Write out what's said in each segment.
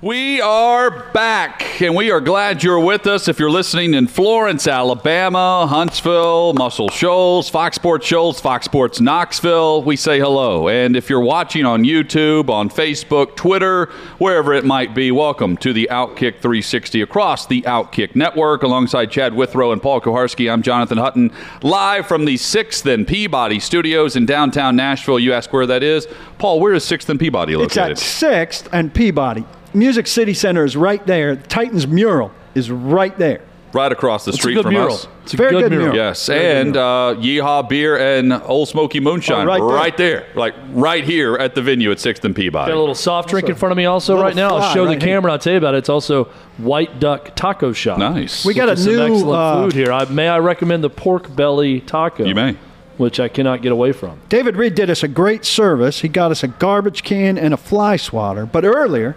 We are back, and we are glad you're with us. If you're listening in Florence, Alabama, Huntsville, Muscle Shoals, Fox Sports Shoals, Fox Sports Knoxville, we say hello. And if you're watching on YouTube, on Facebook, Twitter, wherever it might be, welcome to the Outkick 360 across the Outkick Network. Alongside Chad Withrow and Paul Kuharsky, I'm Jonathan Hutton, live from the 6th and Peabody Studios in downtown Nashville. You ask where that is? Paul, where is 6th and Peabody located? It's at 6th and Peabody. Music City Center is right there. Titans mural is right there. Right across the It's a street good from mural. us. It's a Very good, good mural. mural. Yes, and uh, Yeehaw Beer and Old Smoky Moonshine Oh, right there. right there, like right here at the venue at Sixth and Peabody. Got a little soft drink in front of me also right now. I'll fly show the right here. camera. I'll tell you about it. It's also White Duck Taco Shop. Nice. We got a some new excellent uh, food here. I, may I recommend the pork belly taco? You may. Which I cannot get away from. David Reed did us a great service. He got us a garbage can and a fly swatter. But earlier,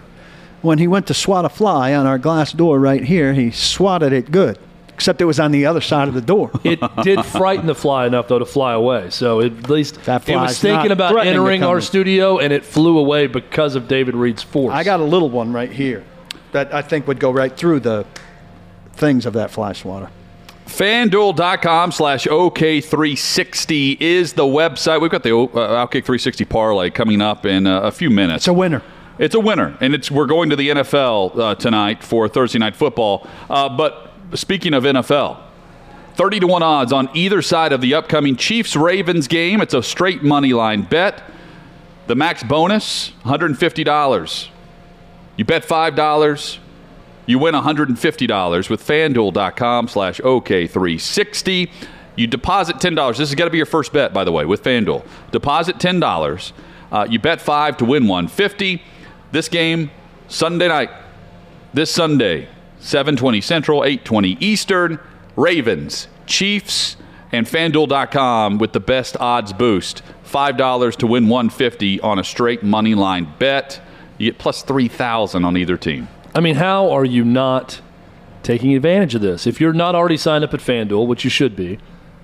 when he went to swat a fly on our glass door right here, he swatted it good. Except it was on the other side of the door. It did frighten the fly enough though to fly away. So at least That it was thinking about entering our in. studio and it flew away because of David Reed's force. I got a little one right here that I think would go right through the things of that fly swatter. FanDuel.com slash OK360 is the website. We've got the uh, Outkick 360 parlay coming up in uh, a few minutes. It's a winner. It's a winner, and it's we're going to the NFL uh, tonight for Thursday night football. Uh, but speaking of NFL, thirty to one odds on either side of the upcoming Chiefs Ravens game. It's a straight money line bet. The max bonus, one hundred and fifty dollars. You bet five dollars, you win $150 with fanduel.com slash OK360. You deposit $10. This has got to be your first bet, by the way, with FanDuel. Deposit $10. Uh, you bet five to win 150 This game, Sunday night, this Sunday, 720 Central, 820 Eastern, Ravens, Chiefs, and FanDuel.com with the best odds boost. $5 to win 150 on a straight money line bet. You get plus 3000 on either team. I mean, how are you not taking advantage of this? If you're not already signed up at FanDuel, which you should be,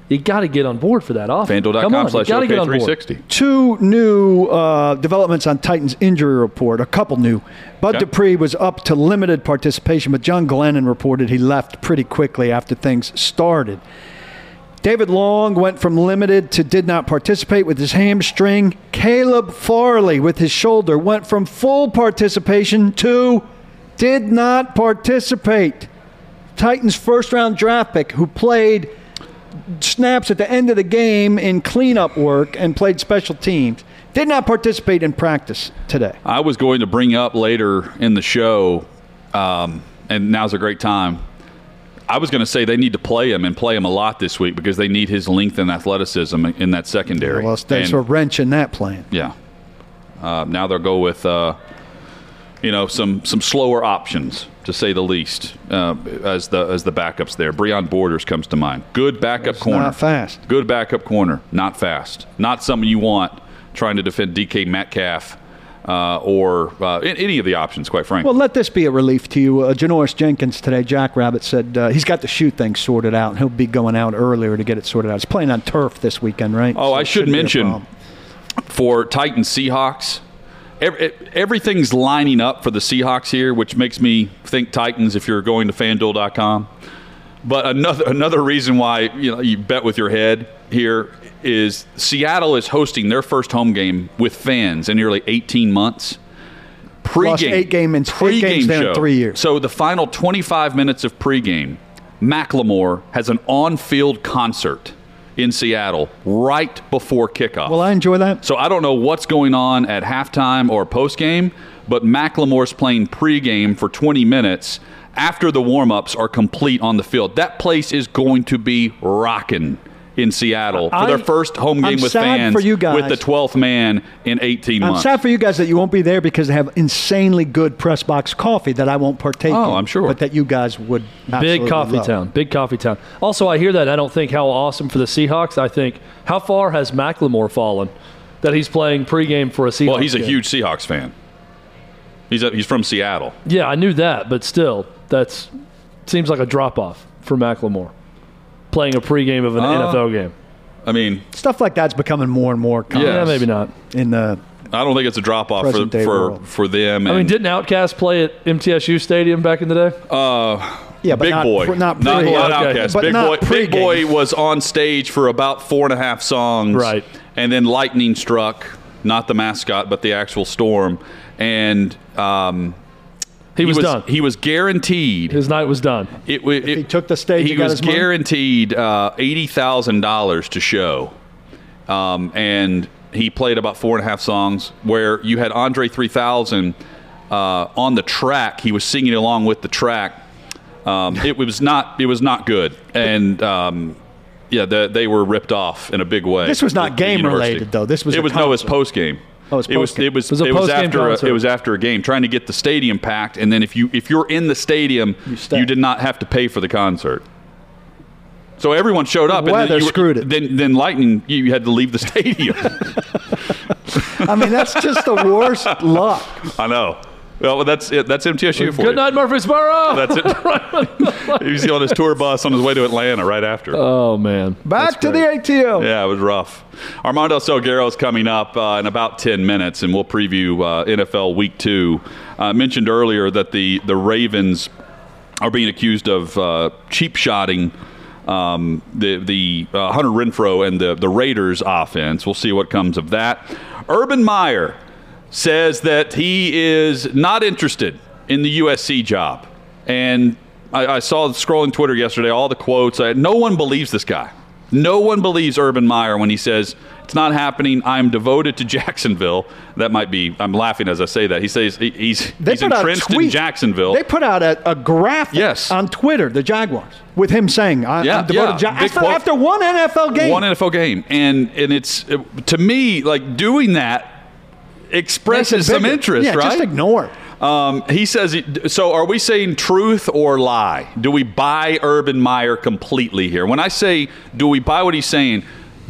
you got to get on board for that offer. Come on, FanDuel.com you slash got to get on board. OK360. Two new uh, developments on Titans injury report. A couple new. Bud Okay. Dupree was up to limited participation, but John Glennon reported he left pretty quickly after things started. David Long went from limited to did not participate with his hamstring. Caleb Farley with his shoulder went from full participation to did not participate. Titans first round draft pick who played snaps at the end of the game in cleanup work and played special teams. Did not participate in practice today. I was going to bring up later in the show, um, and now's a great time. I was going to say they need to play him and play him a lot this week because they need his length and athleticism in that secondary. Well, there's And- a wrench in that plan. Yeah. Uh, now they'll go with, uh, you know, some some slower options to say the least uh, as the as the backups there. Breon Borders comes to mind. Good backup It's corner. not fast. Good backup corner. Not fast. Not something you want trying to defend DK Metcalf uh, or uh, any of the options. Quite frankly. Well, let this be a relief to you. Uh, Janoris Jenkins today, Jack Rabbit said uh, he's got the shoe thing sorted out, and he'll be going out earlier to get it sorted out. He's playing on turf this weekend, right? Oh, So I should shouldn't be a mention for Titans Seahawks, ev- everything's lining up for the Seahawks here, which makes me think Titans if you're going to FanDuel.com. But another another reason why you know you bet with your head here is Seattle is hosting their first home game with fans in nearly 18 months. Pre-game, Lost eight game in- pre-game games there in three years. So the final 25 minutes of pregame, Macklemore has an on-field concert in Seattle right before kickoff. Well, I enjoy that? So I don't know what's going on at halftime or postgame, but Macklemore's playing pregame for 20 minutes after the warm-ups are complete on the field. That place is going to be rocking in Seattle for I- their first home I'm game with fans for you guys. with the 12th man in 18 I'm months. sad for you guys that you won't be there because they have insanely good press box coffee that I won't partake Oh, in. I'm sure. But that you guys would absolutely Big coffee love. town. Big coffee town. Also, I hear that. I don't think how awesome for the Seahawks. I think how far has Macklemore fallen that he's playing pregame for a Seahawks? well, he's a game? huge Seahawks fan. He's a, he's from Seattle. Yeah, I knew that, but still, that's seems like a drop off for Macklemore playing a pregame of an Uh, NFL game. I mean, Stuff like that's becoming more and more common Yes. Yeah, maybe not. in the. I don't think it's a drop off for for, world. for them. I mean, didn't OutKast play at MTSU Stadium back in the day? Uh, Yeah, but Big not, boy, pr- not, not, pre- not okay. OutKast. But Big not boy, Big Boi was on stage for about four and a half songs, Right. And then lightning struck, not the mascot, but the actual storm, and um, He, was, done. He was guaranteed. His night was done. It, wa- it, he took the stage, He he was guaranteed uh, eighty thousand dollars to show, um, and he played about four and a half songs. Where you had Andre three thousand uh, on the track, he was singing along with the track. Um, it was not. It was not good, and um, yeah, the, they were ripped off in a big way. This was not The- the game university. related, though. This was It a was no. It was post game. Oh, it was it was. It was. It was a it was post-game after. A, it was after a game, trying to get the stadium packed, and then if you if you're in the stadium, you, stay. did not have to pay for the concert. So everyone showed up, and weather then you screwed it. Then, then lightning, you had to leave the stadium. I mean, that's just the worst luck. I know. Well, that's it. That's MTSU for you. Good night, Murfreesboro. That's it. he was on his tour bus on his way to Atlanta right after. oh man, Back to the ATO. Yeah, it was rough. Armando Salguero is coming up uh, in about 10 minutes, and we'll preview uh, NFL Week 2. I mentioned earlier that the, the Ravens are being accused of uh, cheap shotting um, the, the uh, Hunter Renfrow and the, the Raiders offense. We'll see what comes of that. Urban Meyer says that he is not interested in the USC job. And I, I saw scrolling Twitter yesterday all the quotes. I, no one believes this guy. No one believes Urban Meyer when he says it's not happening. I'm devoted to Jacksonville. That might be. I'm laughing as I say that. He says he- he's They he's put out a entrenched in. Jacksonville. They put out a, a graphic Yes. on Twitter, the Jaguars, with him saying, I, Yeah, I'm devoted yeah. to Ja- Big after, quote. after one NFL game. one NFL game, and and it's to me like doing that expresses some interest, yeah, right? Just ignore. Um, he says, so are we saying truth or lie? Do we buy Urban Meyer completely here? When I say, do we buy what he's saying?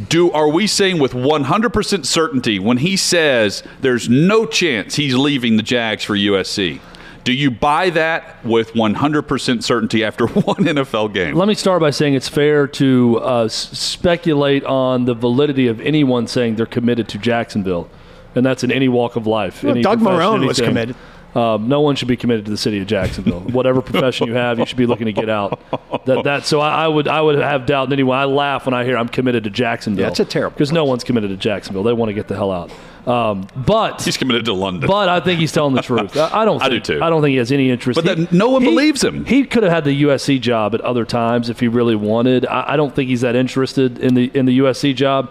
Do are we saying with 100% certainty when he says there's no chance he's leaving the Jags for USC? Do you buy that with 100% certainty after one NFL game? Let me start by saying it's fair to uh, s- speculate on the validity of anyone saying they're committed to Jacksonville, and that's in any walk of life. Well, any Doug profession, Marone was committed. Um, no one should be committed to the city of Jacksonville. Whatever profession you have, you should be looking to get out. That that so I, I would I would have doubt in anyone. I laugh when I hear I'm committed to Jacksonville. Yeah, a terrible because no one's committed to Jacksonville. They want to get the hell out. Um, but he's committed to London. but I think he's telling the truth. I, I don't. I do too. I don't think he has any interest. But He- that- no one he- believes him. He could have had the USC job at other times if he really wanted. I, I don't think he's that interested in the in the USC job.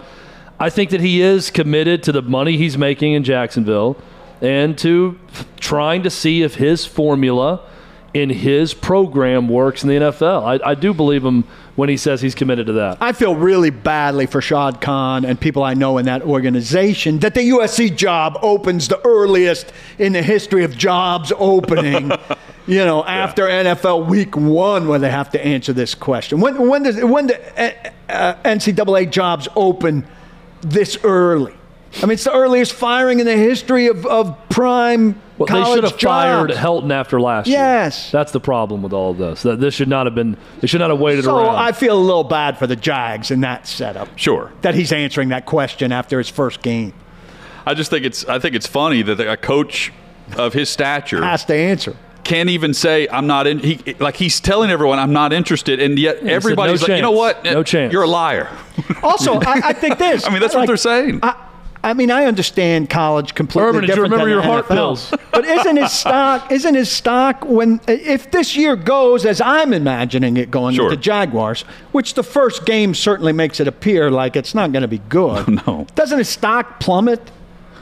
I think that he is committed to the money he's making in Jacksonville and to trying to see if his formula in his program works in the NFL. I, I do believe him when he says he's committed to that. I feel really badly for Shad Khan and people I know in that organization that the USC job opens the earliest in the history of jobs opening. you know, after NFL Week One, where they have to answer this question. When when does when the uh, uh, NCAA jobs open this early? I mean, it's the earliest firing in the history of, of prime Well, they should have fired. Helton after last year. Yes. That's the problem with all of this. That this should not have been. They should not have waited So around. I feel a little bad for the Jags in that setup. Sure. That he's answering that question after his first game. I just think it's I think it's funny that a coach of his stature Has to answer. Can't even say I'm not in. He like he's telling everyone I'm not interested, and yet said, everybody's "No like, you know what? No uh, chance." You're a liar. Also, I, I think this. I mean, that's what they're saying. I, I mean, I understand college completely Urban, did you different remember than your heart NFL. pills? But isn't his stock? Isn't his stock when if this year goes as I'm imagining it going Sure. with the Jaguars, which the first game certainly makes it appear like it's not going to be good. No. Doesn't his stock plummet?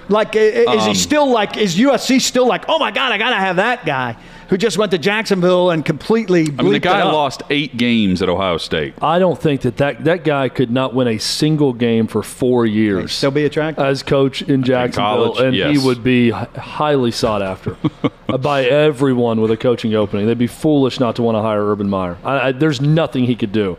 Like, i- i- is Um, he still like? Is USC still like? Oh my God, I gotta have that guy who just went to Jacksonville and completely. I mean, the guy lost eight games at Ohio State. I don't think that, that that guy could not win a single game for four years Still be attractive. as coach in Jacksonville, college, and yes. he would be highly sought after by everyone with a coaching opening. They'd be foolish not to want to hire Urban Meyer. I, I, there's nothing he could do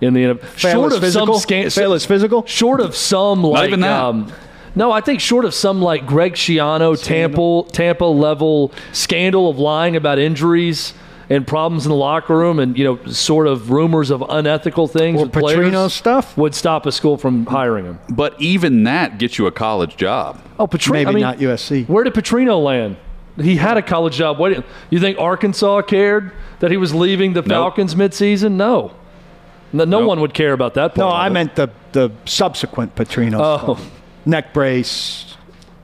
in the NFL. Fail Short of physical. some scan- Fail is physical. short of some like even that. Um, no, I think short of some like Greg Schiano Tampa Tampa level scandal of lying about injuries and problems in the locker room and you know sort of rumors of unethical things Or with Petrino stuff? would stop a school from hiring him. But even that gets you a college job. Oh, Petrino. Maybe I mean, not USC. Where did Petrino land? He had a college job waiting. You think Arkansas cared that he was leaving the Falcons midseason? No. No, no Nope. one would care about that. No, part of I it. meant the the subsequent Petrino. Oh. stuff. Neck brace,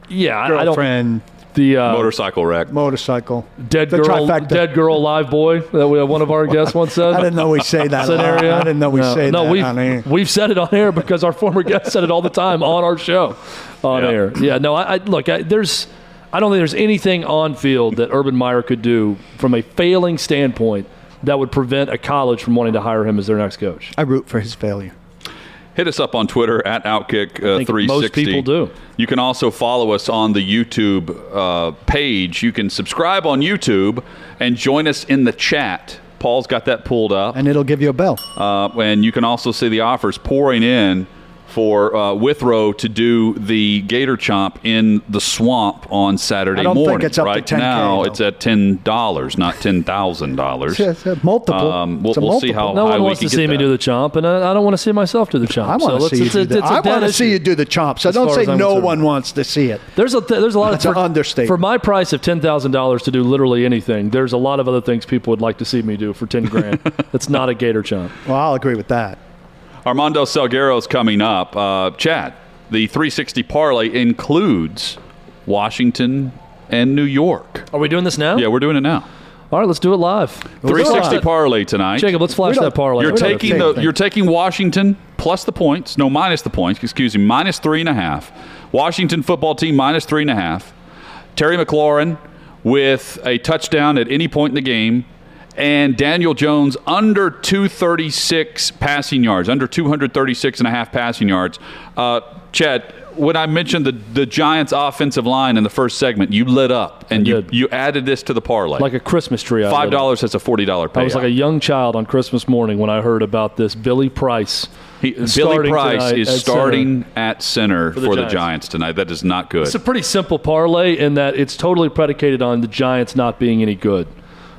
yeah. I I don't. girlfriend, The uh, Motorcycle wreck. motorcycle. dead the girl, trifecta. dead girl, live boy. That we, have one of our guests once said. I didn't know we say that. scenario. I didn't know we no, say no, that. we've, on air. we've said it on air because our former guest said it all the time on our show on Yeah. air. Yeah, no, I, I look, I, there's, I don't think there's anything on field that Urban Meyer could do from a failing standpoint that would prevent a college from wanting to hire him as their next coach. I root for his failure. Hit us up on Twitter at Outkick uh, 360. most people do. You can also follow us on the YouTube uh, page. You can subscribe on YouTube and join us in the chat. Paul's got that pulled up. And it'll give you a bell. Uh, and you can also see the offers pouring in for uh, Withrow to do the Gator Chomp in the swamp on Saturday I don't think morning. it's up to right 10K, now, though. it's at ten dollars, not ten thousand dollars. Multiple. Um, we'll- It's a we'll see how- No high one we wants can to see me that. do the chomp, and I, I don't want to see myself do the chomp. I want to let's- see you it's a- do the, it's a I want to see you do the chomp. So As don't say no one wants to see it. There's a th- there's a lot That's of an understatement. for my price of ten thousand dollars to do literally anything. There's a lot of other things people would like to see me do for ten grand. That's not a gator chomp. Well, I'll agree with that. Armando Salguero's coming up. Uh, Chad, the 360 parlay includes Washington and New York. Are we doing this now? Yeah, we're doing it now. All right, let's do it live. 360 Let's- parlay tonight. Jacob, let's flash that parlay. You're taking the you're taking Washington plus the points, no minus the points. Excuse me, minus three and a half. Washington football team minus three and a half. Terry McLaurin with a touchdown at any point in the game, and Daniel Jones under 236 passing yards, under 236 and a half passing yards. Uh, Chad, when I mentioned the the Giants' offensive line in the first segment, you lit up and you you added this to the parlay. like a Christmas tree. I Five dollars has a forty dollar payout. I was like a young child on Christmas morning when I heard about this. Billy Price. He, Billy Price is at starting at center for, the the, Giants. Giants. tonight. That is not good. It's a pretty simple parlay in that it's totally predicated on the Giants not being any good.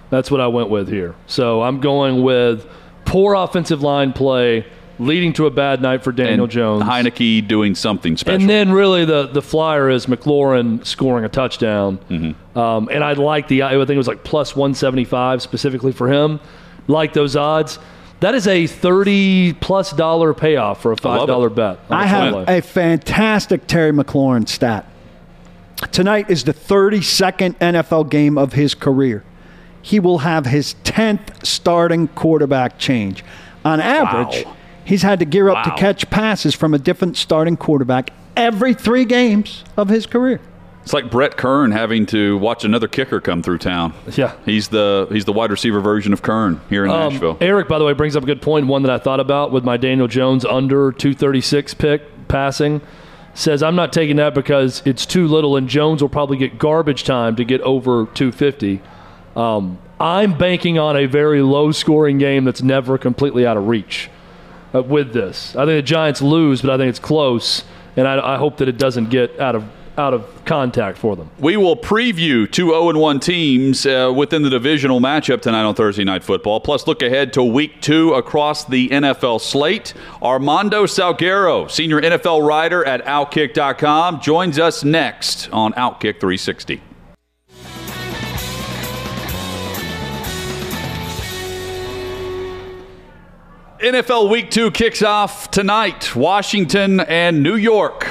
That's what I went with here. So I'm going with poor offensive line play leading to a bad night for Daniel and Jones. Heinicke doing something special. And then really the the flyer is McLaurin scoring a touchdown. Mm-hmm. Um, and I like the I think it was like plus 175 specifically for him. Like those odds. That is a 30 plus dollar payoff for a love $5 bet. I have parlay. a fantastic Terry McLaurin stat. Tonight is the 32nd NFL game of his career. He will have his 10th starting quarterback change. On average, Wow. he's had to gear up Wow. to catch passes from a different starting quarterback every three games of his career. it's like Brett Kern having to watch another kicker come through town. Yeah. he's the he's the wide receiver version of Kern here in Um, Nashville. Eric, by the way, brings up a good point. One that I thought about with my Daniel Jones under 236 pick passing. Says I'm not taking that because it's too little, and Jones will probably get garbage time to get over 250. Um, I'm banking on a very low scoring game that's never completely out of reach uh, with this. I think the Giants lose, but I think it's close, and I, I hope that it doesn't get out of out of contact for them. We will preview two 0 1 teams uh, within the divisional matchup tonight on Thursday Night Football. Plus, look ahead to week two across the NFL slate. Armando Salguero, senior NFL writer at Outkick.com, joins us next on Outkick 360. NFL Week 2 kicks off tonight. Washington and New York.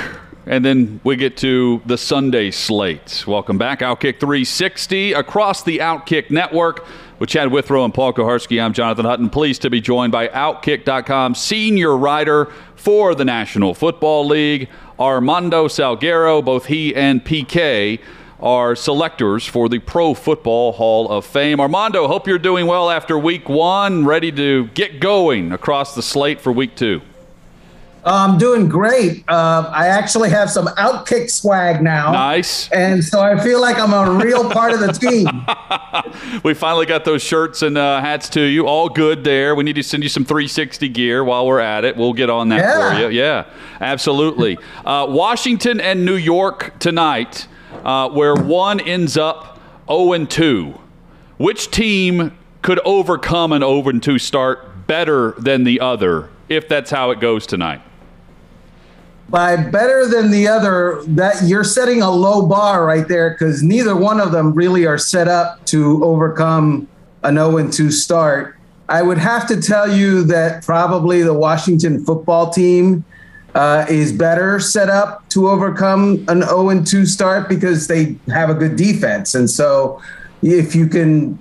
And then we get to the Sunday slate. Welcome back, Outkick 360 across the Outkick network with Chad Withrow and Paul Kuharsky. I'm Jonathan Hutton. Pleased to be joined by Outkick.com senior writer for the National Football League, Armando Salguero. Both he and PK are selectors for the Pro Football Hall of Fame. Armando, hope you're doing well after week one, ready to get going across the slate for week two. I'm doing great. Uh, I actually have some outkick swag now. Nice. And so I feel like I'm a real part of the team. we finally got those shirts and uh, hats to you. All good there. We need to send you some 360 gear while we're at it. We'll get on that Yeah. for you. Yeah, absolutely. uh, Washington and New York tonight, uh, where one ends up 0 2. Which team could overcome an 0 2 start better than the other if that's how it goes tonight? By better than the other, that you're setting a low bar right there because neither one of them really are set up to overcome an 0 2 start. I would have to tell you that probably the Washington football team uh, is better set up to overcome an 0 2 start because they have a good defense. And so if you can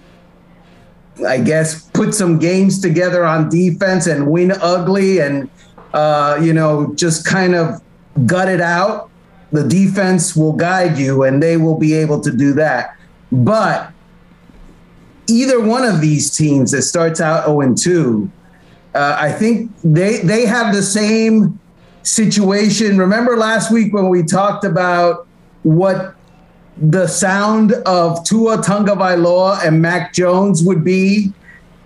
I guess, put some games together on defense and win ugly and, uh, you know, just kind of gut it out. The defense will guide you and they will be able to do that. But either one of these teams that starts out 0 2, uh, I think they, they have the same situation. Remember last week when we talked about what the sound of Tua Tagovailoa and Mac Jones would be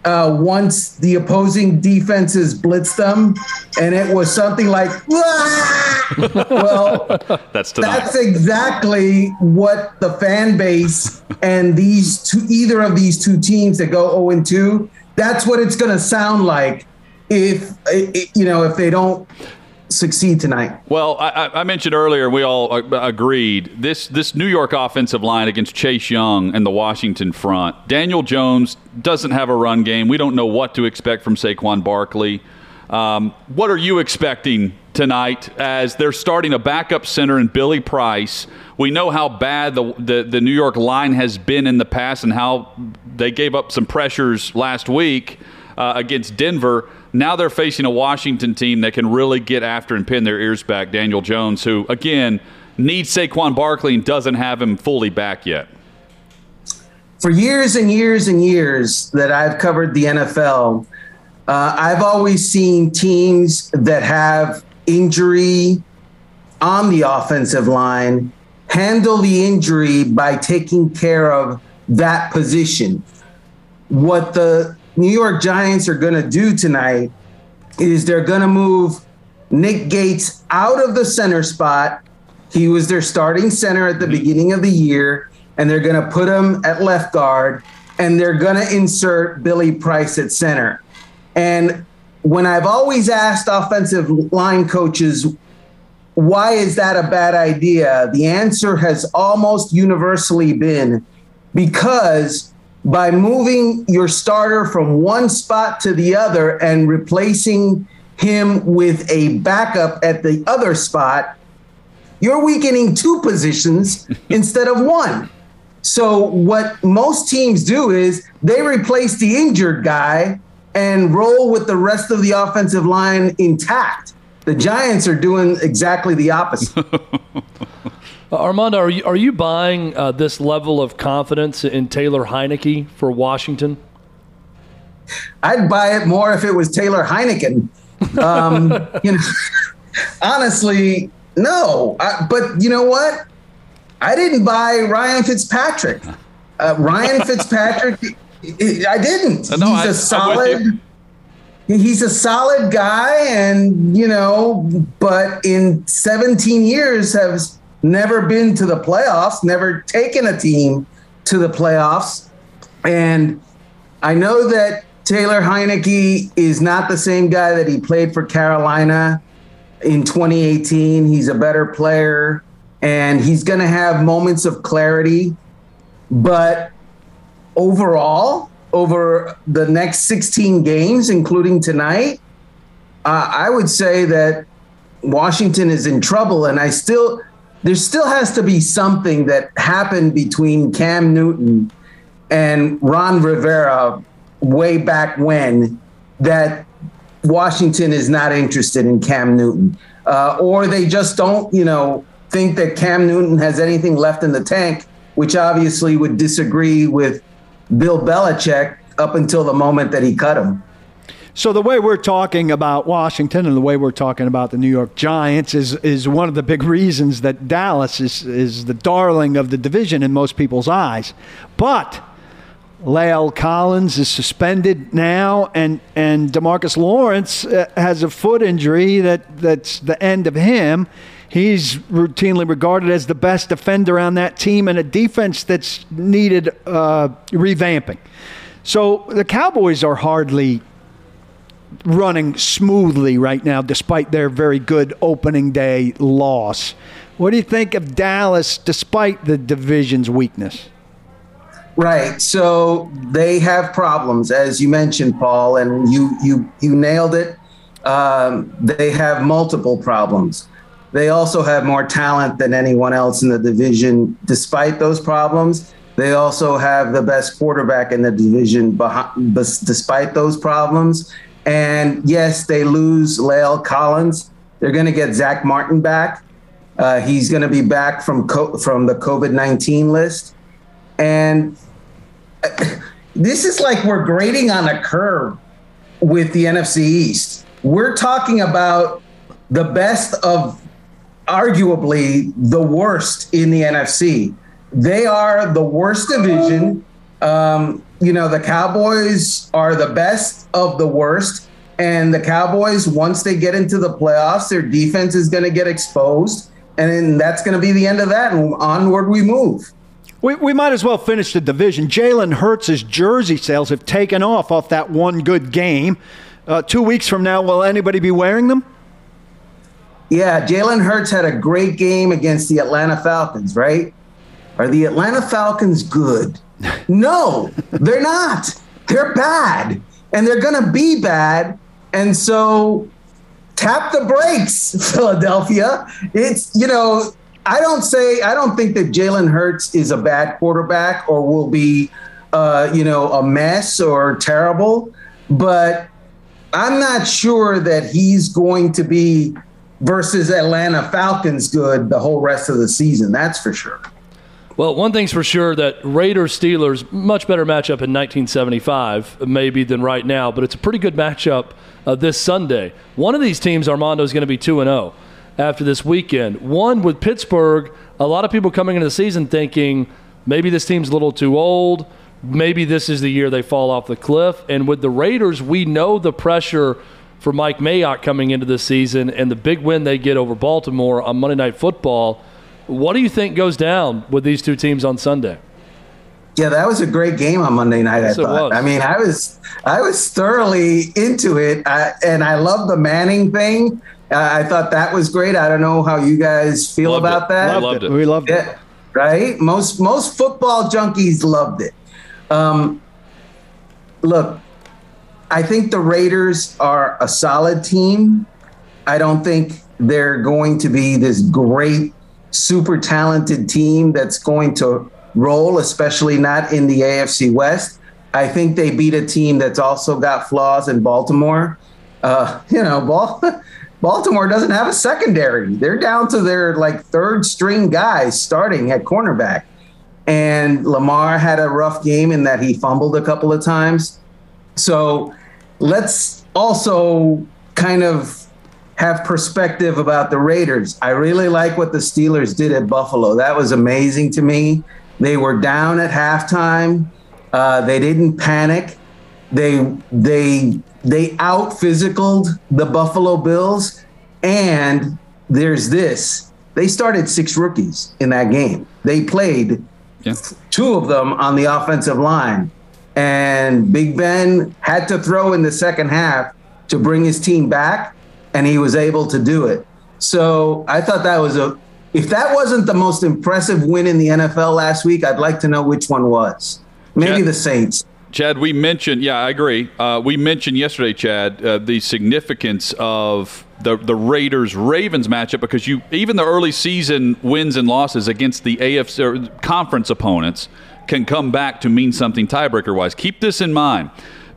uh, once the opposing defenses blitzed them, and it was something like, well, That's tonight. that's exactly what the fan base and these two, either of these two teams that go 0 and 2, that's what it's going to sound like if, you know, if they don't succeed tonight. Well, I, I- mentioned earlier, we all uh, agreed this this New York offensive line against Chase Young and the Washington front. Daniel Jones doesn't have a run game. We don't know what to expect from Saquon Barkley. Um, what are you expecting tonight as they're starting a backup center in Billy Price? We know how bad the, the, the New York line has been in the past and how they gave up some pressures last week uh, against Denver. Now they're facing a Washington team that can really get after and pin their ears back. Daniel Jones, who, again, needs Saquon Barkley and doesn't have him fully back yet. for years and years and years that I've covered the NFL, uh, I've always seen teams that have injury on the offensive line handle the injury by taking care of that position. What the New York Giants are going to do tonight is they're going to move Nick Gates out of the center spot. He was their starting center at the mm-hmm. beginning of the year, and they're going to put him at left guard, and they're going to insert Billy Price at center. And when I've always asked offensive line coaches, why is that a bad idea? The answer has almost universally been because by moving your starter from one spot to the other and replacing him with a backup at the other spot, you're weakening two positions instead of one. So, what most teams do is they replace the injured guy and roll with the rest of the offensive line intact. The Giants are doing exactly the opposite. Uh, Armando, are you, are you buying uh, this level of confidence in Taylor Heinicke for Washington? I'd buy it more if it was Taylor Heineken. Um, you know, honestly, no. I, but you know what? I didn't buy Ryan Fitzpatrick. Uh, Ryan Fitzpatrick, I didn't. Uh, no, I- He's a solid. He's a solid guy, and you know, but in 17 years has never been to the playoffs, never taken a team to the playoffs, and I know that Taylor Heinicke is not the same guy that he played for Carolina in 2018. He's a better player and he's going to have moments of clarity. But overall, over the next 16 games, including tonight, uh, I would say that Washington is in trouble. And I still, there still has to be something that happened between Cam Newton and Ron Rivera way back when that Washington is not interested in Cam Newton, uh, or they just don't, you know, think that Cam Newton has anything left in the tank, which obviously would disagree with Bill Belichick up until the moment that he cut him. So the way we're talking about Washington and the way we're talking about the New York Giants is is one of the big reasons that Dallas is is the darling of the division in most people's eyes. But La'el Collins is suspended now, and and Demarcus Lawrence uh, has a foot injury that that's the end of him. He's routinely regarded as the best defender on that team and a defense that's needed uh, revamping. So the Cowboys are hardly running smoothly right now, despite their very good opening day loss. What do you think of Dallas, despite the division's weakness? Right. So they have problems, as you mentioned, Paul, and you you you nailed it. Um, they have multiple problems. They also have more talent than anyone else in the division, despite those problems. They also have the best quarterback in the division, behind, despite those problems. And yes, they lose La'el Collins. They're going to get Zach Martin back. Uh, he's going to be back from co- from the COVID nineteen list, and uh, this is like we're grading on a curve with the NFC East. We're talking about the best of arguably the worst in the NFC. They are the worst division. Um, you know, the Cowboys are the best of the worst. And the Cowboys, once they get into the playoffs, their defense is going to get exposed. And then that's going to be the end of that. And onward we move. We, we might as well finish the division. Jalen Hurts' jersey sales have taken off off that one good game. Uh, two weeks from now, will anybody be wearing them? Yeah, Jalen Hurts had a great game against the Atlanta Falcons, right? Are the Atlanta Falcons good? No, they're not. They're bad. And they're going to be bad. And so tap the brakes, Philadelphia. It's, you know, I don't say, I don't think that Jalen Hurts is a bad quarterback or will be, uh, you know, a mess or terrible. But I'm not sure that he's going to be versus Atlanta Falcons good the whole rest of the season. That's for sure. Well, one thing's for sure that Raiders Steelers much better matchup in 1975 maybe than right now, but it's a pretty good matchup uh, this Sunday. One of these teams, Armando, is going to be two and zero oh after this weekend. One with Pittsburgh, a lot of people coming into the season thinking maybe this team's a little too old. Maybe this is the year they fall off the cliff. And with the Raiders, we know the pressure for Mike Mayock coming into this season and the big win they get over Baltimore on Monday Night Football what do you think goes down with these two teams on Sunday? Yeah, that was a great game on Monday night. Yes, I thought. I mean, I was I was thoroughly into it, I, and I love the Manning thing. Uh, I thought that was great. I don't know how you guys feel loved about it. that. I loved it. We loved it. right? Most most football junkies loved it. Um, look, I think the Raiders are a solid team. I don't think they're going to be this great super talented team that's going to roll, especially not in the AFC West. I think they beat a team that's also got flaws in Baltimore. Uh, you know, Ball, Baltimore doesn't have a secondary. They're down to their like third string guys starting at cornerback. And Lamar had a rough game in that he fumbled a couple of times. So let's also kind of have perspective about the Raiders. I really like what the Steelers did at Buffalo. That was amazing to me. They were down at halftime. Uh, they didn't panic. They they they out physicaled the Buffalo Bills. And there's this. They started six rookies in that game. They played yeah. two of them on the offensive line. And Big Ben had to throw in the second half to bring his team back and he was able to do it. So I thought that was a if that wasn't the most impressive win in the NFL last week, I'd like to know which one was. Maybe Chad, the Saints. Chad, we mentioned, yeah, I agree. Uh, we mentioned yesterday, Chad, uh, the significance of the the Raiders Ravens matchup because you even the early season wins and losses against the AFC conference opponents can come back to mean something tiebreaker wise. Keep this in mind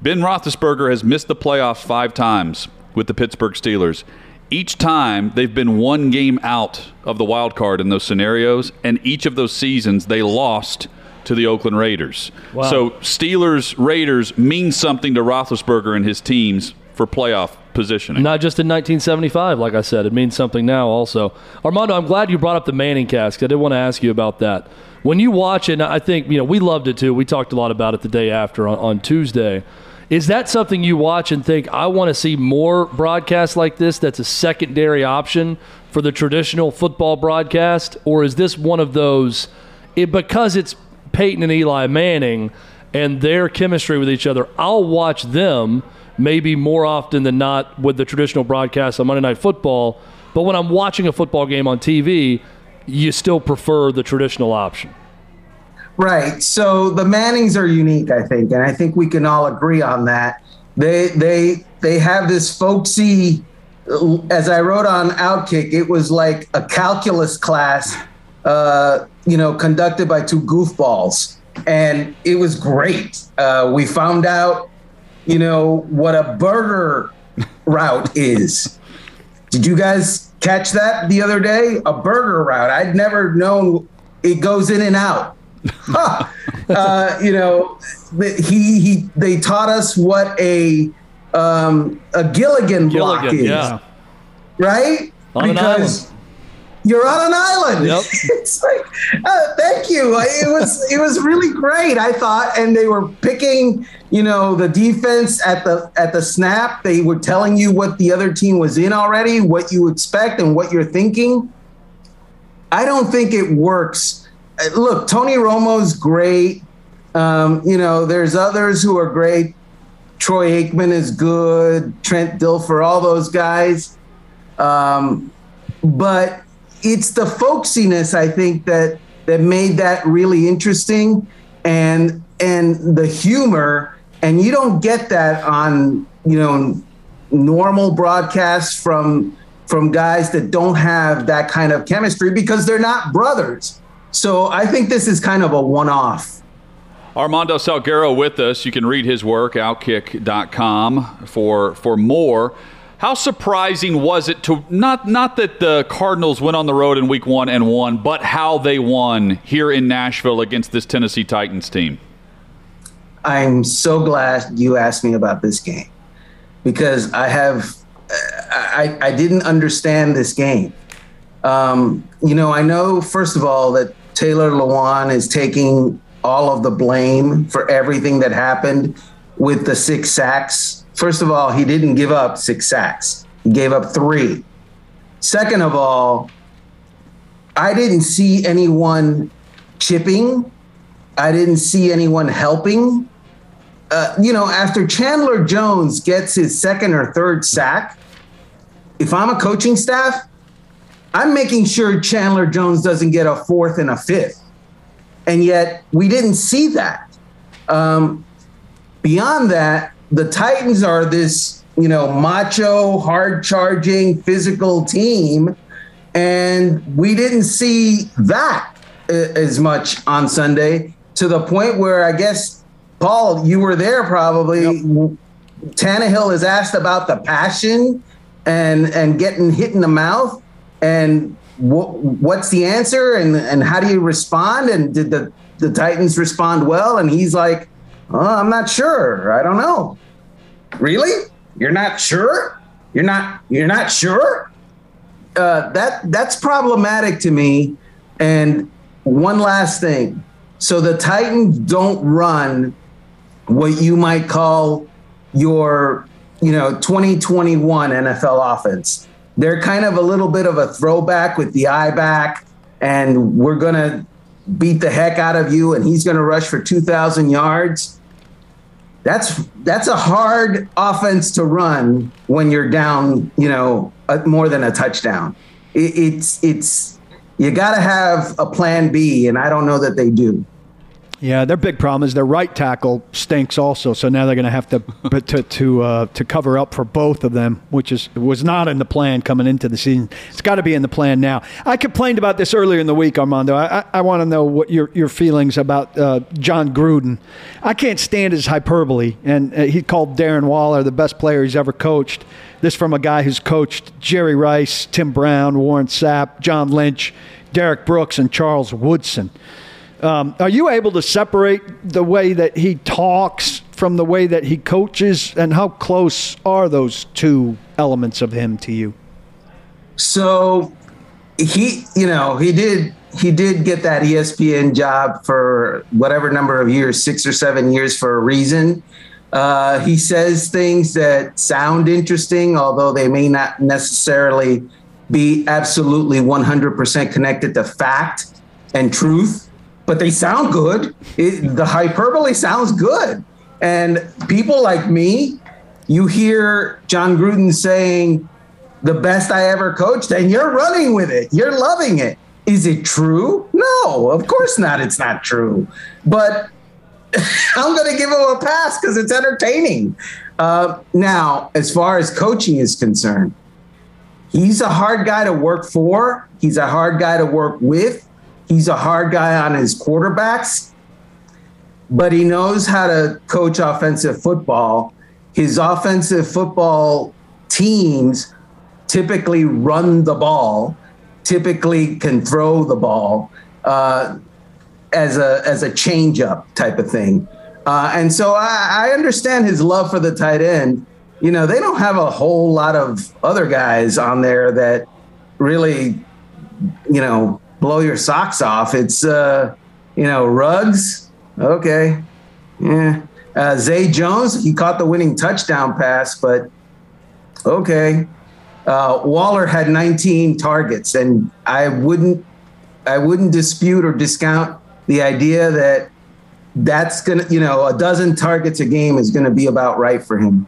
Ben Roethlisberger has missed the playoffs five times with the Pittsburgh Steelers. Each time they've been one game out of the wild card in those scenarios, and each of those seasons they lost to the Oakland Raiders. Wow. So Steelers Raiders means something to Roethlisberger and his teams for playoff positioning. Not just in 1975, like I said. It means something now also. Armando, I'm glad you brought up the Manning cast I did want to ask you about that. When you watch it, I think, you know, we loved it too. We talked a lot about it the day after on, on Tuesday. Is that something you watch and think, I want to see more broadcasts like this that's a secondary option for the traditional football broadcast? Or is this one of those, it, because it's Peyton and Eli Manning and their chemistry with each other, I'll watch them maybe more often than not with the traditional broadcast on Monday Night Football. But when I'm watching a football game on TV, you still prefer the traditional option. Right. So the Mannings are unique, I think, and I think we can all agree on that. They they they have this folksy. As I wrote on Outkick, it was like a calculus class, uh, you know, conducted by two goofballs, and it was great. Uh, we found out, you know, what a burger route is. Did you guys catch that the other day? A burger route. I'd never known it goes in and out. uh, you know, he he. They taught us what a um, a Gilligan block is, yeah. right? On island. You're on an island. Yep. it's like, uh, thank you. It was it was really great. I thought, and they were picking, you know, the defense at the at the snap. They were telling you what the other team was in already, what you expect, and what you're thinking. I don't think it works. Look, Tony Romo's great. Um, you know, there's others who are great. Troy Aikman is good. Trent Dilfer, all those guys. Um, but it's the folksiness I think that that made that really interesting, and and the humor. And you don't get that on you know normal broadcasts from from guys that don't have that kind of chemistry because they're not brothers. So I think this is kind of a one-off. Armando Salguero with us. You can read his work, outkick.com, for, for more. How surprising was it to not not that the Cardinals went on the road in week one and won, but how they won here in Nashville against this Tennessee Titans team? I'm so glad you asked me about this game because I have I, I didn't understand this game. Um, you know, I know first of all that Taylor Lewan is taking all of the blame for everything that happened with the six sacks. First of all, he didn't give up six sacks. He gave up three. Second of all, I didn't see anyone chipping. I didn't see anyone helping. Uh, you know, after Chandler Jones gets his second or third sack, if I'm a coaching staff, I'm making sure Chandler Jones doesn't get a fourth and a fifth. And yet we didn't see that. Um, beyond that, the Titans are this, you know, macho, hard charging, physical team. And we didn't see that uh, as much on Sunday to the point where I guess, Paul, you were there probably. Tannehill is asked about the passion and and getting hit in the mouth and wh- what's the answer? And and how do you respond? And did the the Titans respond well? And he's like oh, I'm not sure. I don't know. Really? You're not sure? You're not you're not sure? Uh, that that's problematic to me. And one last thing. So the Titans don't run what you might call your you know 2021 NFL offense. They're kind of a little bit of a throwback with the eye back, and we're gonna beat the heck out of you, and he's gonna rush for 2,000 yards. That's that's a hard offense to run when you're down, you know, more than a touchdown. It, it's it's you got to have a plan B, and I don't know that they do. Yeah, their big problem is their right tackle stinks also. So now they're going to have to to to uh, to cover up for both of them, which is was not in the plan coming into the season. It's got to be in the plan now. I complained about this earlier in the week, Armando. I, I, I want to know what your your feelings about uh, Jon Gruden. I can't stand his hyperbole, and uh, he called Darren Waller the best player he's ever coached. This from a guy who's coached Jerry Rice, Tim Brown, Warren Sapp, John Lynch, Derrick Brooks, and Charles Woodson. Um, are you able to separate the way that he talks from the way that he coaches, and how close are those two elements of him to you? So he, you know, he did he did get that ESPN job for whatever number of years, six or seven years, for a reason. Uh, he says things that sound interesting, although they may not necessarily be absolutely 100% connected to fact and truth but they sound good. It, the hyperbole sounds good. And people like me, you hear Jon Gruden saying, the best I ever coached, and you're running with it. You're loving it. Is it true? No, of course not. It's not true. But I'm going to give him a pass because it's entertaining. Uh, now, as far as coaching is concerned, he's a hard guy to work for. He's a hard guy to work with. He's a hard guy on his quarterbacks, but he knows how to coach offensive football. His offensive football teams typically run the ball, typically can throw the ball uh, as a as a changeup type of thing. Uh, and so I, I understand his love for the tight end. You know, they don't have a whole lot of other guys on there that really, you know, blow your socks off. It's uh, you know, Ruggs. Okay, yeah. Uh, Zay Jones, he caught the winning touchdown pass, but okay. Uh, Waller had 19 targets, and I wouldn't, I wouldn't dispute or discount the idea that that's gonna, you know, a dozen targets a game is gonna be about right for him.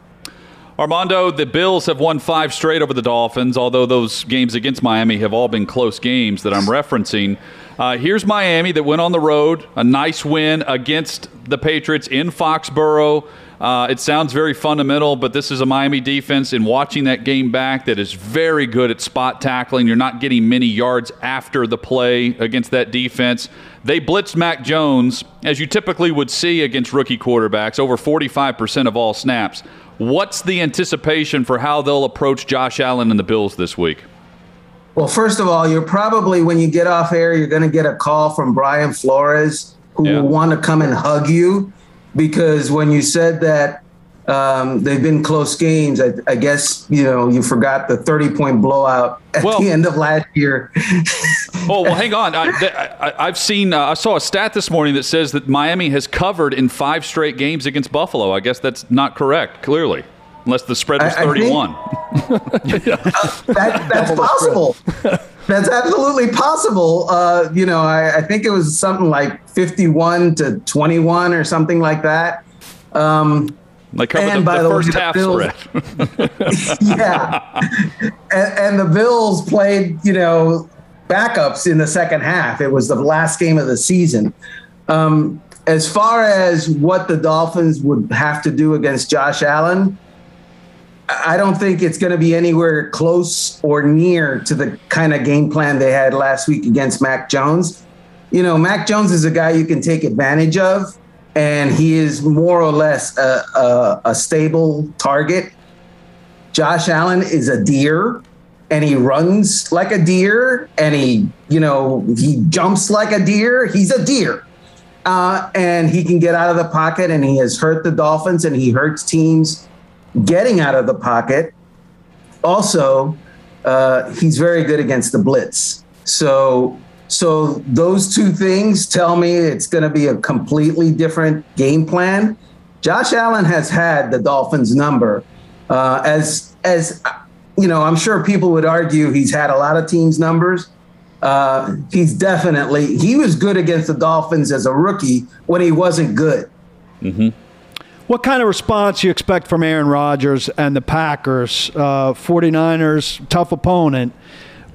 Armando, the Bills have won five straight over the Dolphins, although those games against Miami have all been close games that I'm referencing. Uh, here's Miami that went on the road, a nice win against the Patriots in Foxborough. Uh, it sounds very fundamental, but this is a Miami defense. In watching that game back, that is very good at spot tackling. You're not getting many yards after the play against that defense. They blitzed Mac Jones, as you typically would see against rookie quarterbacks, over 45% of all snaps. What's the anticipation for how they'll approach Josh Allen and the Bills this week? Well, first of all, you're probably when you get off air, you're going to get a call from Brian Flores who yeah. will want to come and hug you because when you said that um, they've been close games. I, I, guess you know you forgot the thirty-point blowout at well, the end of last year. oh well, hang on. I, have seen. Uh, I saw a stat this morning that says that Miami has covered in five straight games against Buffalo. I guess that's not correct. Clearly, unless the spread was thirty-one. Think, uh, that, that's possible. That's absolutely possible. Uh, you know, I, I, think it was something like fifty-one to twenty-one or something like that. Um, covered and the, by the, the first way, half the Bills, spread. yeah, and, and, the Bills played, you know, backups in the second half. It was the last game of the season. Um, as far as what the Dolphins would have to do against Josh Allen, I don't think it's going to be anywhere close or near to the kind of game plan they had last week against Mac Jones. You know, Mac Jones is a guy you can take advantage of and he is more or less a, a, a stable target. Josh Allen is a deer and he runs like a deer and he, you know, he jumps like a deer. He's a deer. Uh, and he can get out of the pocket and he has hurt the Dolphins and he hurts teams getting out of the pocket. Also, uh, he's very good against the blitz. So so those two things tell me it's going to be a completely different game plan. Josh Allen has had the Dolphins number uh, as as you know. I'm sure people would argue he's had a lot of teams' numbers. Uh, he's definitely he was good against the Dolphins as a rookie when he wasn't good. Mm-hmm. What kind of response you expect from Aaron Rodgers and the Packers? Uh, 49ers, tough opponent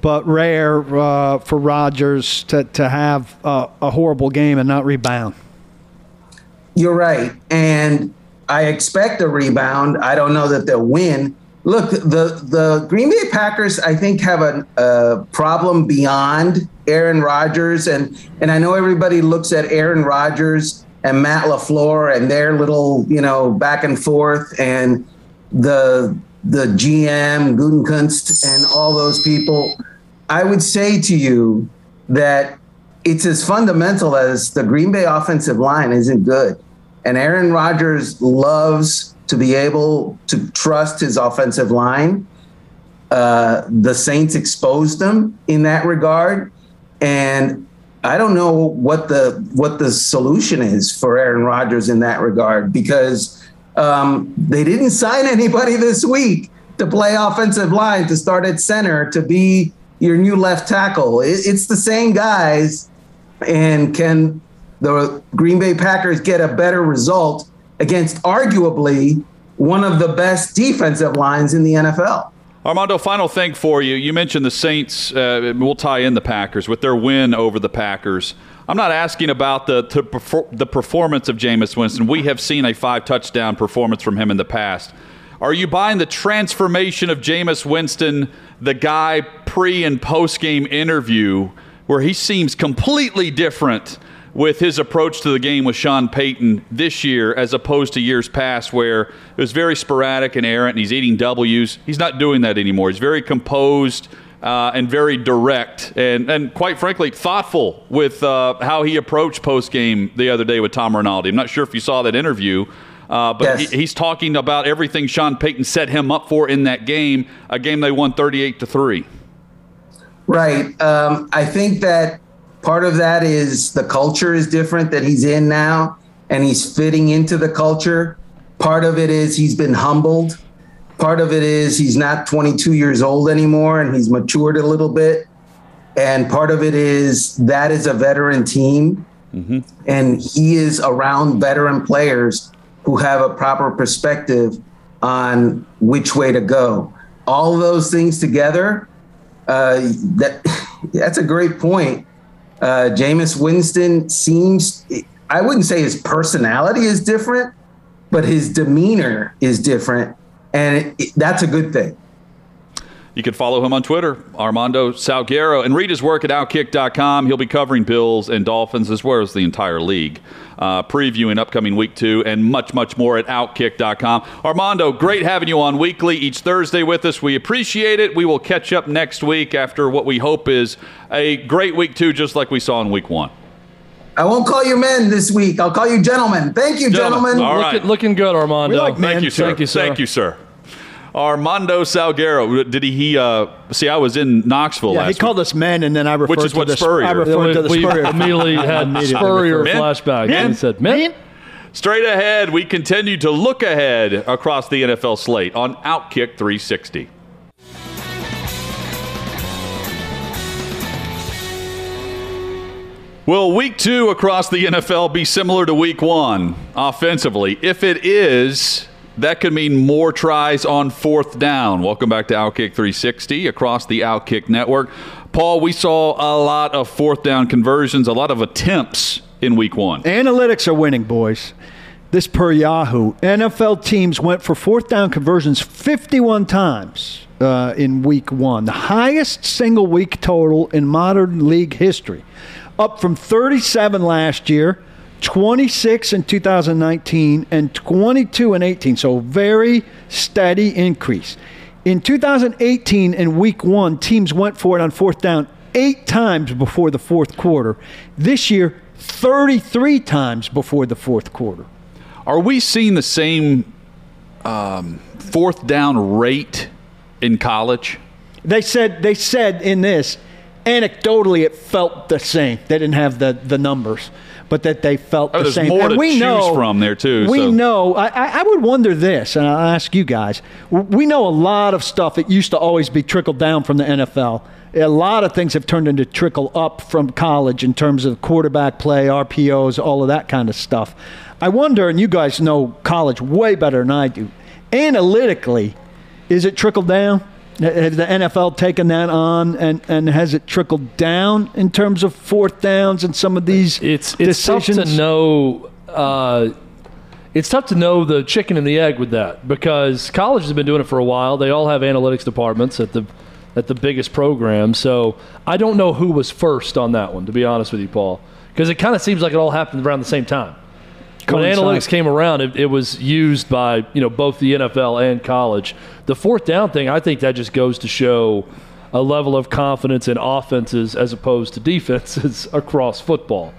but rare uh, for Rodgers to, to have uh, a horrible game and not rebound. you're right. And I expect a rebound. I don't know that they'll win. Look, the the Green Bay Packers, I think, have a, a problem beyond Aaron Rodgers, and and I know everybody looks at Aaron Rodgers and Matt LaFleur and their little, you know, back and forth, and the the GM Gutekunst and all those people. I would say to you that it's as fundamental as the Green Bay offensive line isn't good. And Aaron Rodgers loves to be able to trust his offensive line. Uh, the Saints exposed them in that regard. And I don't know what the what the solution is for Aaron Rodgers in that regard because um, they didn't sign anybody this week to play offensive line to start at center to be your new left tackle. It, it's the same guys, and can the Green Bay Packers get a better result against arguably one of the best defensive lines in the NFL? Armando, final thing for you. You mentioned the Saints. Uh, we'll tie in the Packers with their win over the Packers. I'm not asking about the the performance of Jameis Winston. We have seen a five touchdown performance from him in the past. Are you buying the transformation of Jameis Winston, the guy pre and post game interview, where he seems completely different with his approach to the game with Sean Payton this year as opposed to years past where it was very sporadic and errant and he's eating W's. He's not doing that anymore. He's very composed uh, and very direct and, and quite frankly thoughtful with uh, how he approached post game the other day with Tom Rinaldi. I'm not sure if you saw that interview. Uh, but yes. he, he's talking about everything Sean Payton set him up for in that game, a game they won 38 to 3. Right. Um, I think that part of that is the culture is different that he's in now and he's fitting into the culture. Part of it is he's been humbled. Part of it is he's not 22 years old anymore and he's matured a little bit. And part of it is that is a veteran team mm-hmm. and he is around veteran players who have a proper perspective on which way to go. All those things together, uh, that that's a great point. Uh, Jameis Winston seems, I wouldn't say his personality is different, but his demeanor is different. And it, it, that's a good thing. You can follow him on Twitter, Armando Salguero, and read his work at Outkick.com. He'll be covering Bills and Dolphins as well as the entire league, uh, previewing upcoming week two and much, much more at Outkick.com. Armando, great having you on weekly each Thursday with us. We appreciate it. We will catch up next week after what we hope is a great week two, just like we saw in week one. I won't call you men this week. I'll call you gentlemen. Thank you, gentlemen. gentlemen. All right. Looking, looking good, Armando. Like Thank you, sir. Thank you, sir. Thank you, sir. Armando Salguero. Did he? he uh, see, I was in Knoxville yeah, last. he called us men, and then I referred Which is to what the Spurrier. I referred to the we Spurrier. immediately had Spurrier flashback. Men? And he said, "Men." Straight ahead, we continue to look ahead across the NFL slate on Outkick 360. Will week two across the NFL be similar to week one offensively? If it is, that could mean more tries on fourth down. Welcome back to Outkick 360 across the Outkick network. Paul, we saw a lot of fourth down conversions, a lot of attempts in week one. Analytics are winning, boys. This per Yahoo. NFL teams went for fourth down conversions 51 times uh, in week one, the highest single week total in modern league history up from 37 last year, 26 in 2019, and 22 in 18. So very steady increase. In 2018, in week one, teams went for it on fourth down eight times before the fourth quarter. This year, 33 times before the fourth quarter. Are we seeing the same um, fourth down rate in college? They said they said in this anecdotally it felt the same. They didn't have the, the numbers, but that they felt oh, the same. More and to we choose know from there too. We so. know. I, I would wonder this, and I'll ask you guys. We know a lot of stuff that used to always be trickled down from the NFL. A lot of things have turned into trickle up from college in terms of quarterback play, RPOs, all of that kind of stuff. I wonder, and you guys know college way better than I do. Analytically, is it trickled down? Has the NFL taken that on, and, and has it trickled down in terms of fourth downs and some of these it's it's tough to know uh, it's tough to know the chicken and the egg with that because college has been doing it for a while. They all have analytics departments at the at the biggest program. So I don't know who was first on that one, to be honest with you, Paul, because it kind of seems like it all happened around the same time. When analytics came around, it, it was used by you know both the NFL and college. The fourth down thing, I think that just goes to show a level of confidence in offenses as opposed to defenses across football,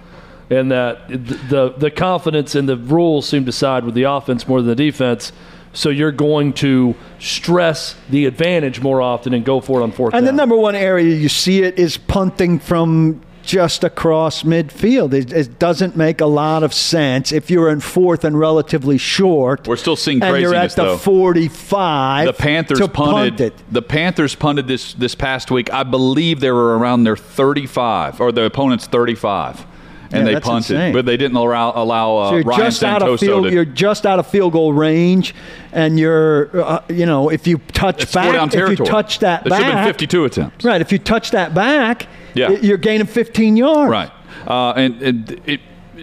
and that the the confidence in the rules seem to side with the offense more than the defense. So you're going to stress the advantage more often and go for it on fourth And the number one area you see it is punting from just across midfield. It, it doesn't make a lot of sense if you're in fourth and relatively short. We're still seeing craziness, and you're at the though. 45. The Panthers punted. punt. The Panthers punted this this past week. I believe they were around their 35 or the opponent's 35, and Yeah, they punted, insane. but they didn't allow allow uh, So you're Ryan just out of field. to. You're just out of field goal range, and you're, uh, you know, if you touch back, if you touch that back. There should have been back, 52 attempts. right? If you touch that back, Yeah. you're gaining 15 yards. Right. Uh, and and it,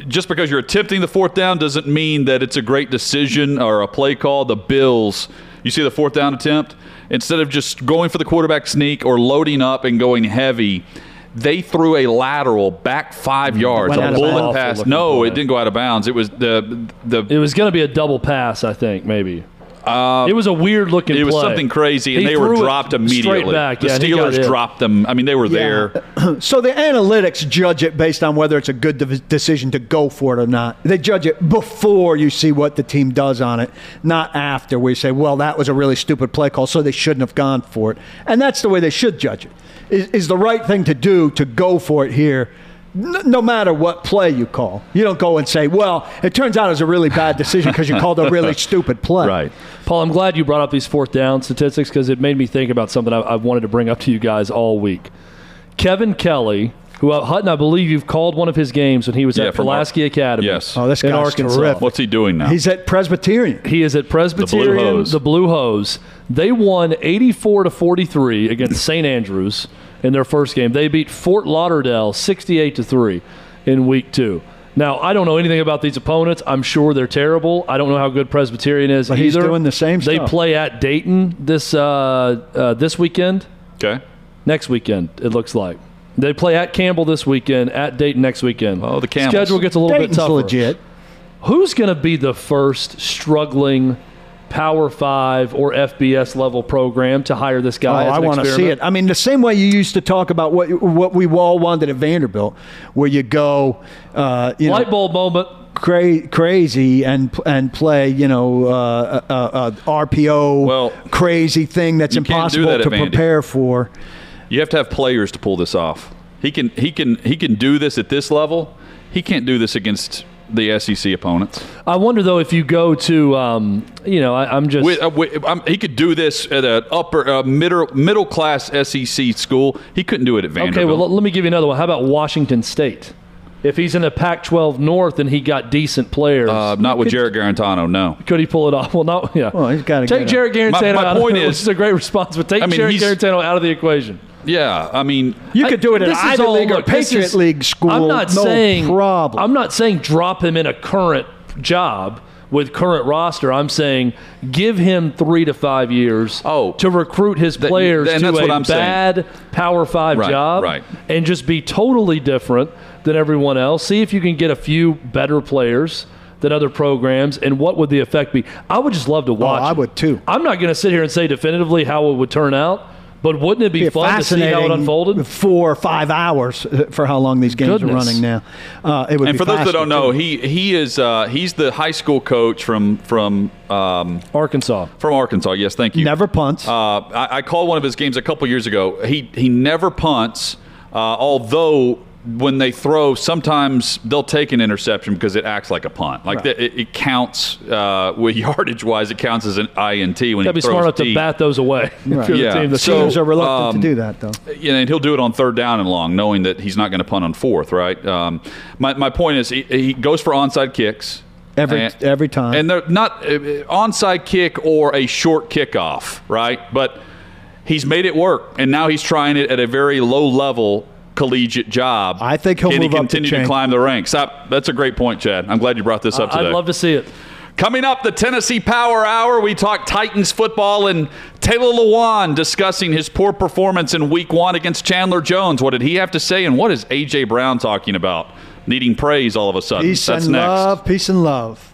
just because you're attempting the fourth down doesn't mean that it's a great decision or a play call. The Bills, you see the fourth down attempt, instead of just going for the quarterback sneak or loading up and going heavy, they threw a lateral back five yards, a bullet pass. No, it didn't go out of bounds. It was the the It was going to be a double pass, I think, maybe. It was a weird looking. Uh, it was play. something crazy, and He they were dropped immediately. back. The Yeah, and he got Steelers dropped them. I mean, they were Yeah. there. So the analytics judge it based on whether it's a good de- decision to go for it or not. They judge it before you see what the team does on it, not after. We say, "Well, that was a really stupid play call, so they shouldn't have gone for it." And that's the way they should judge it. Is, is the right thing to do to go for it here? N- No matter what play you call, you don't go and say, "Well, it turns out it was a really bad decision because you called a really stupid play." Right. Paul, I'm glad you brought up these fourth down statistics because it made me think about something I, I've wanted to bring up to you guys all week. Kevin Kelly, who uh, Hutson, I believe you've called one of his games when he was Yeah, at from Ar- Pulaski Academy. Yes. Oh, this in guy's Arkansas. terrific. What's he doing now? He's at Presbyterian. He is at Presbyterian, The Blue Hose. the Blue Hose. They won 84 to 43 against St. Andrews in their first game. They beat Fort Lauderdale 68 to 3 in week 2. Now, I don't know anything about these opponents. I'm sure they're terrible. I don't know how good Presbyterian is But he's either. doing the same They stuff. play at Dayton this uh, uh, this weekend. okay. Next weekend, it looks like. They play at Campbell this weekend, at Dayton next weekend. Oh, the Camels. Schedule gets a little Dayton's bit tougher. legit. Who's going to be the first struggling Power Five or FBS level program to hire this Oh, guy? as I want to see it. I mean, the same way you used to talk about what what we all wanted at Vanderbilt, where you go, uh, you Light know, bulb moment. cra- crazy and and play, you know, uh, uh, uh, RPO, Well, crazy thing that's you can't do impossible that to prepare for. You have to have players to pull this off. He can he can he can do this at this level. He can't do this against the SEC opponents. I wonder though if you go to, um, you know, I, I'm just With, uh, with, um, he could do this at an upper uh, middle middle class SEC school. He couldn't do it at Vanderbilt. okay. Well, let, let me give you another one. How about Washington State? If he's in a Pac-12 North and he got decent players, uh, not with Jarrett Guarantano. No. could he pull it off? Well, not yeah. Well, he's gotta take get Jarrett Guarantano My- my out. point of, is- which is a great response, but take I mean, Jarrett Guarantano out of the equation. Yeah, I mean, You I- could do it at this is Ivy all- League or look, this Patriot is- League school. I'm not no saying problem. I'm not saying drop him in a current job with current roster. I'm saying give him three to five years Oh. to recruit his That- players and to that's a what I'm saying. bad Power Five Right, job, right. and just be totally different than everyone else. See if you can get a few better players. Than other programs, and what would the effect be? I would just love to watch. Oh, I would too. I'm not going to sit here and say definitively how it would turn out, but wouldn't it be, Be fun to see how it unfolded? Four or five hours uh, for how long these games Goodness. are running now. Uh, it would and be for those that don't know, he he is uh, he's the high school coach from from um, Arkansas. from Arkansas. Yes, thank you. never punts. Uh, I, I called one of his games a couple years ago. He he never punts, uh, although when they throw, sometimes they'll take an interception because it acts like a punt. Like Right. the, it, it counts uh, with yardage wise, it counts as an INT when Gotta he be smart enough to bat those away. Right. You're the Yeah. team that So- Teams are reluctant um, to do that, though. know, and he'll do it on third down and long, knowing that he's not going to punt on fourth, right? Um, my, my point is, he, he goes for onside kicks Every and- every time. and they're not uh, onside kick or a short kickoff, right? But he's made it work, and now he's trying it at a very low level collegiate job. I think he'll Can move he up the continue to chain. climb the ranks? Uh, that's a great point, Chad. I'm glad you brought this up today. I'd love to see it. Coming up, the Tennessee Power Hour, we talk Titans football and Taylor Lewan discussing his poor performance in week one against Chandler Jones. What did he have to say? And what is A.J. Brown talking about? Needing praise all of a sudden. Peace That's and next. love. Peace and love.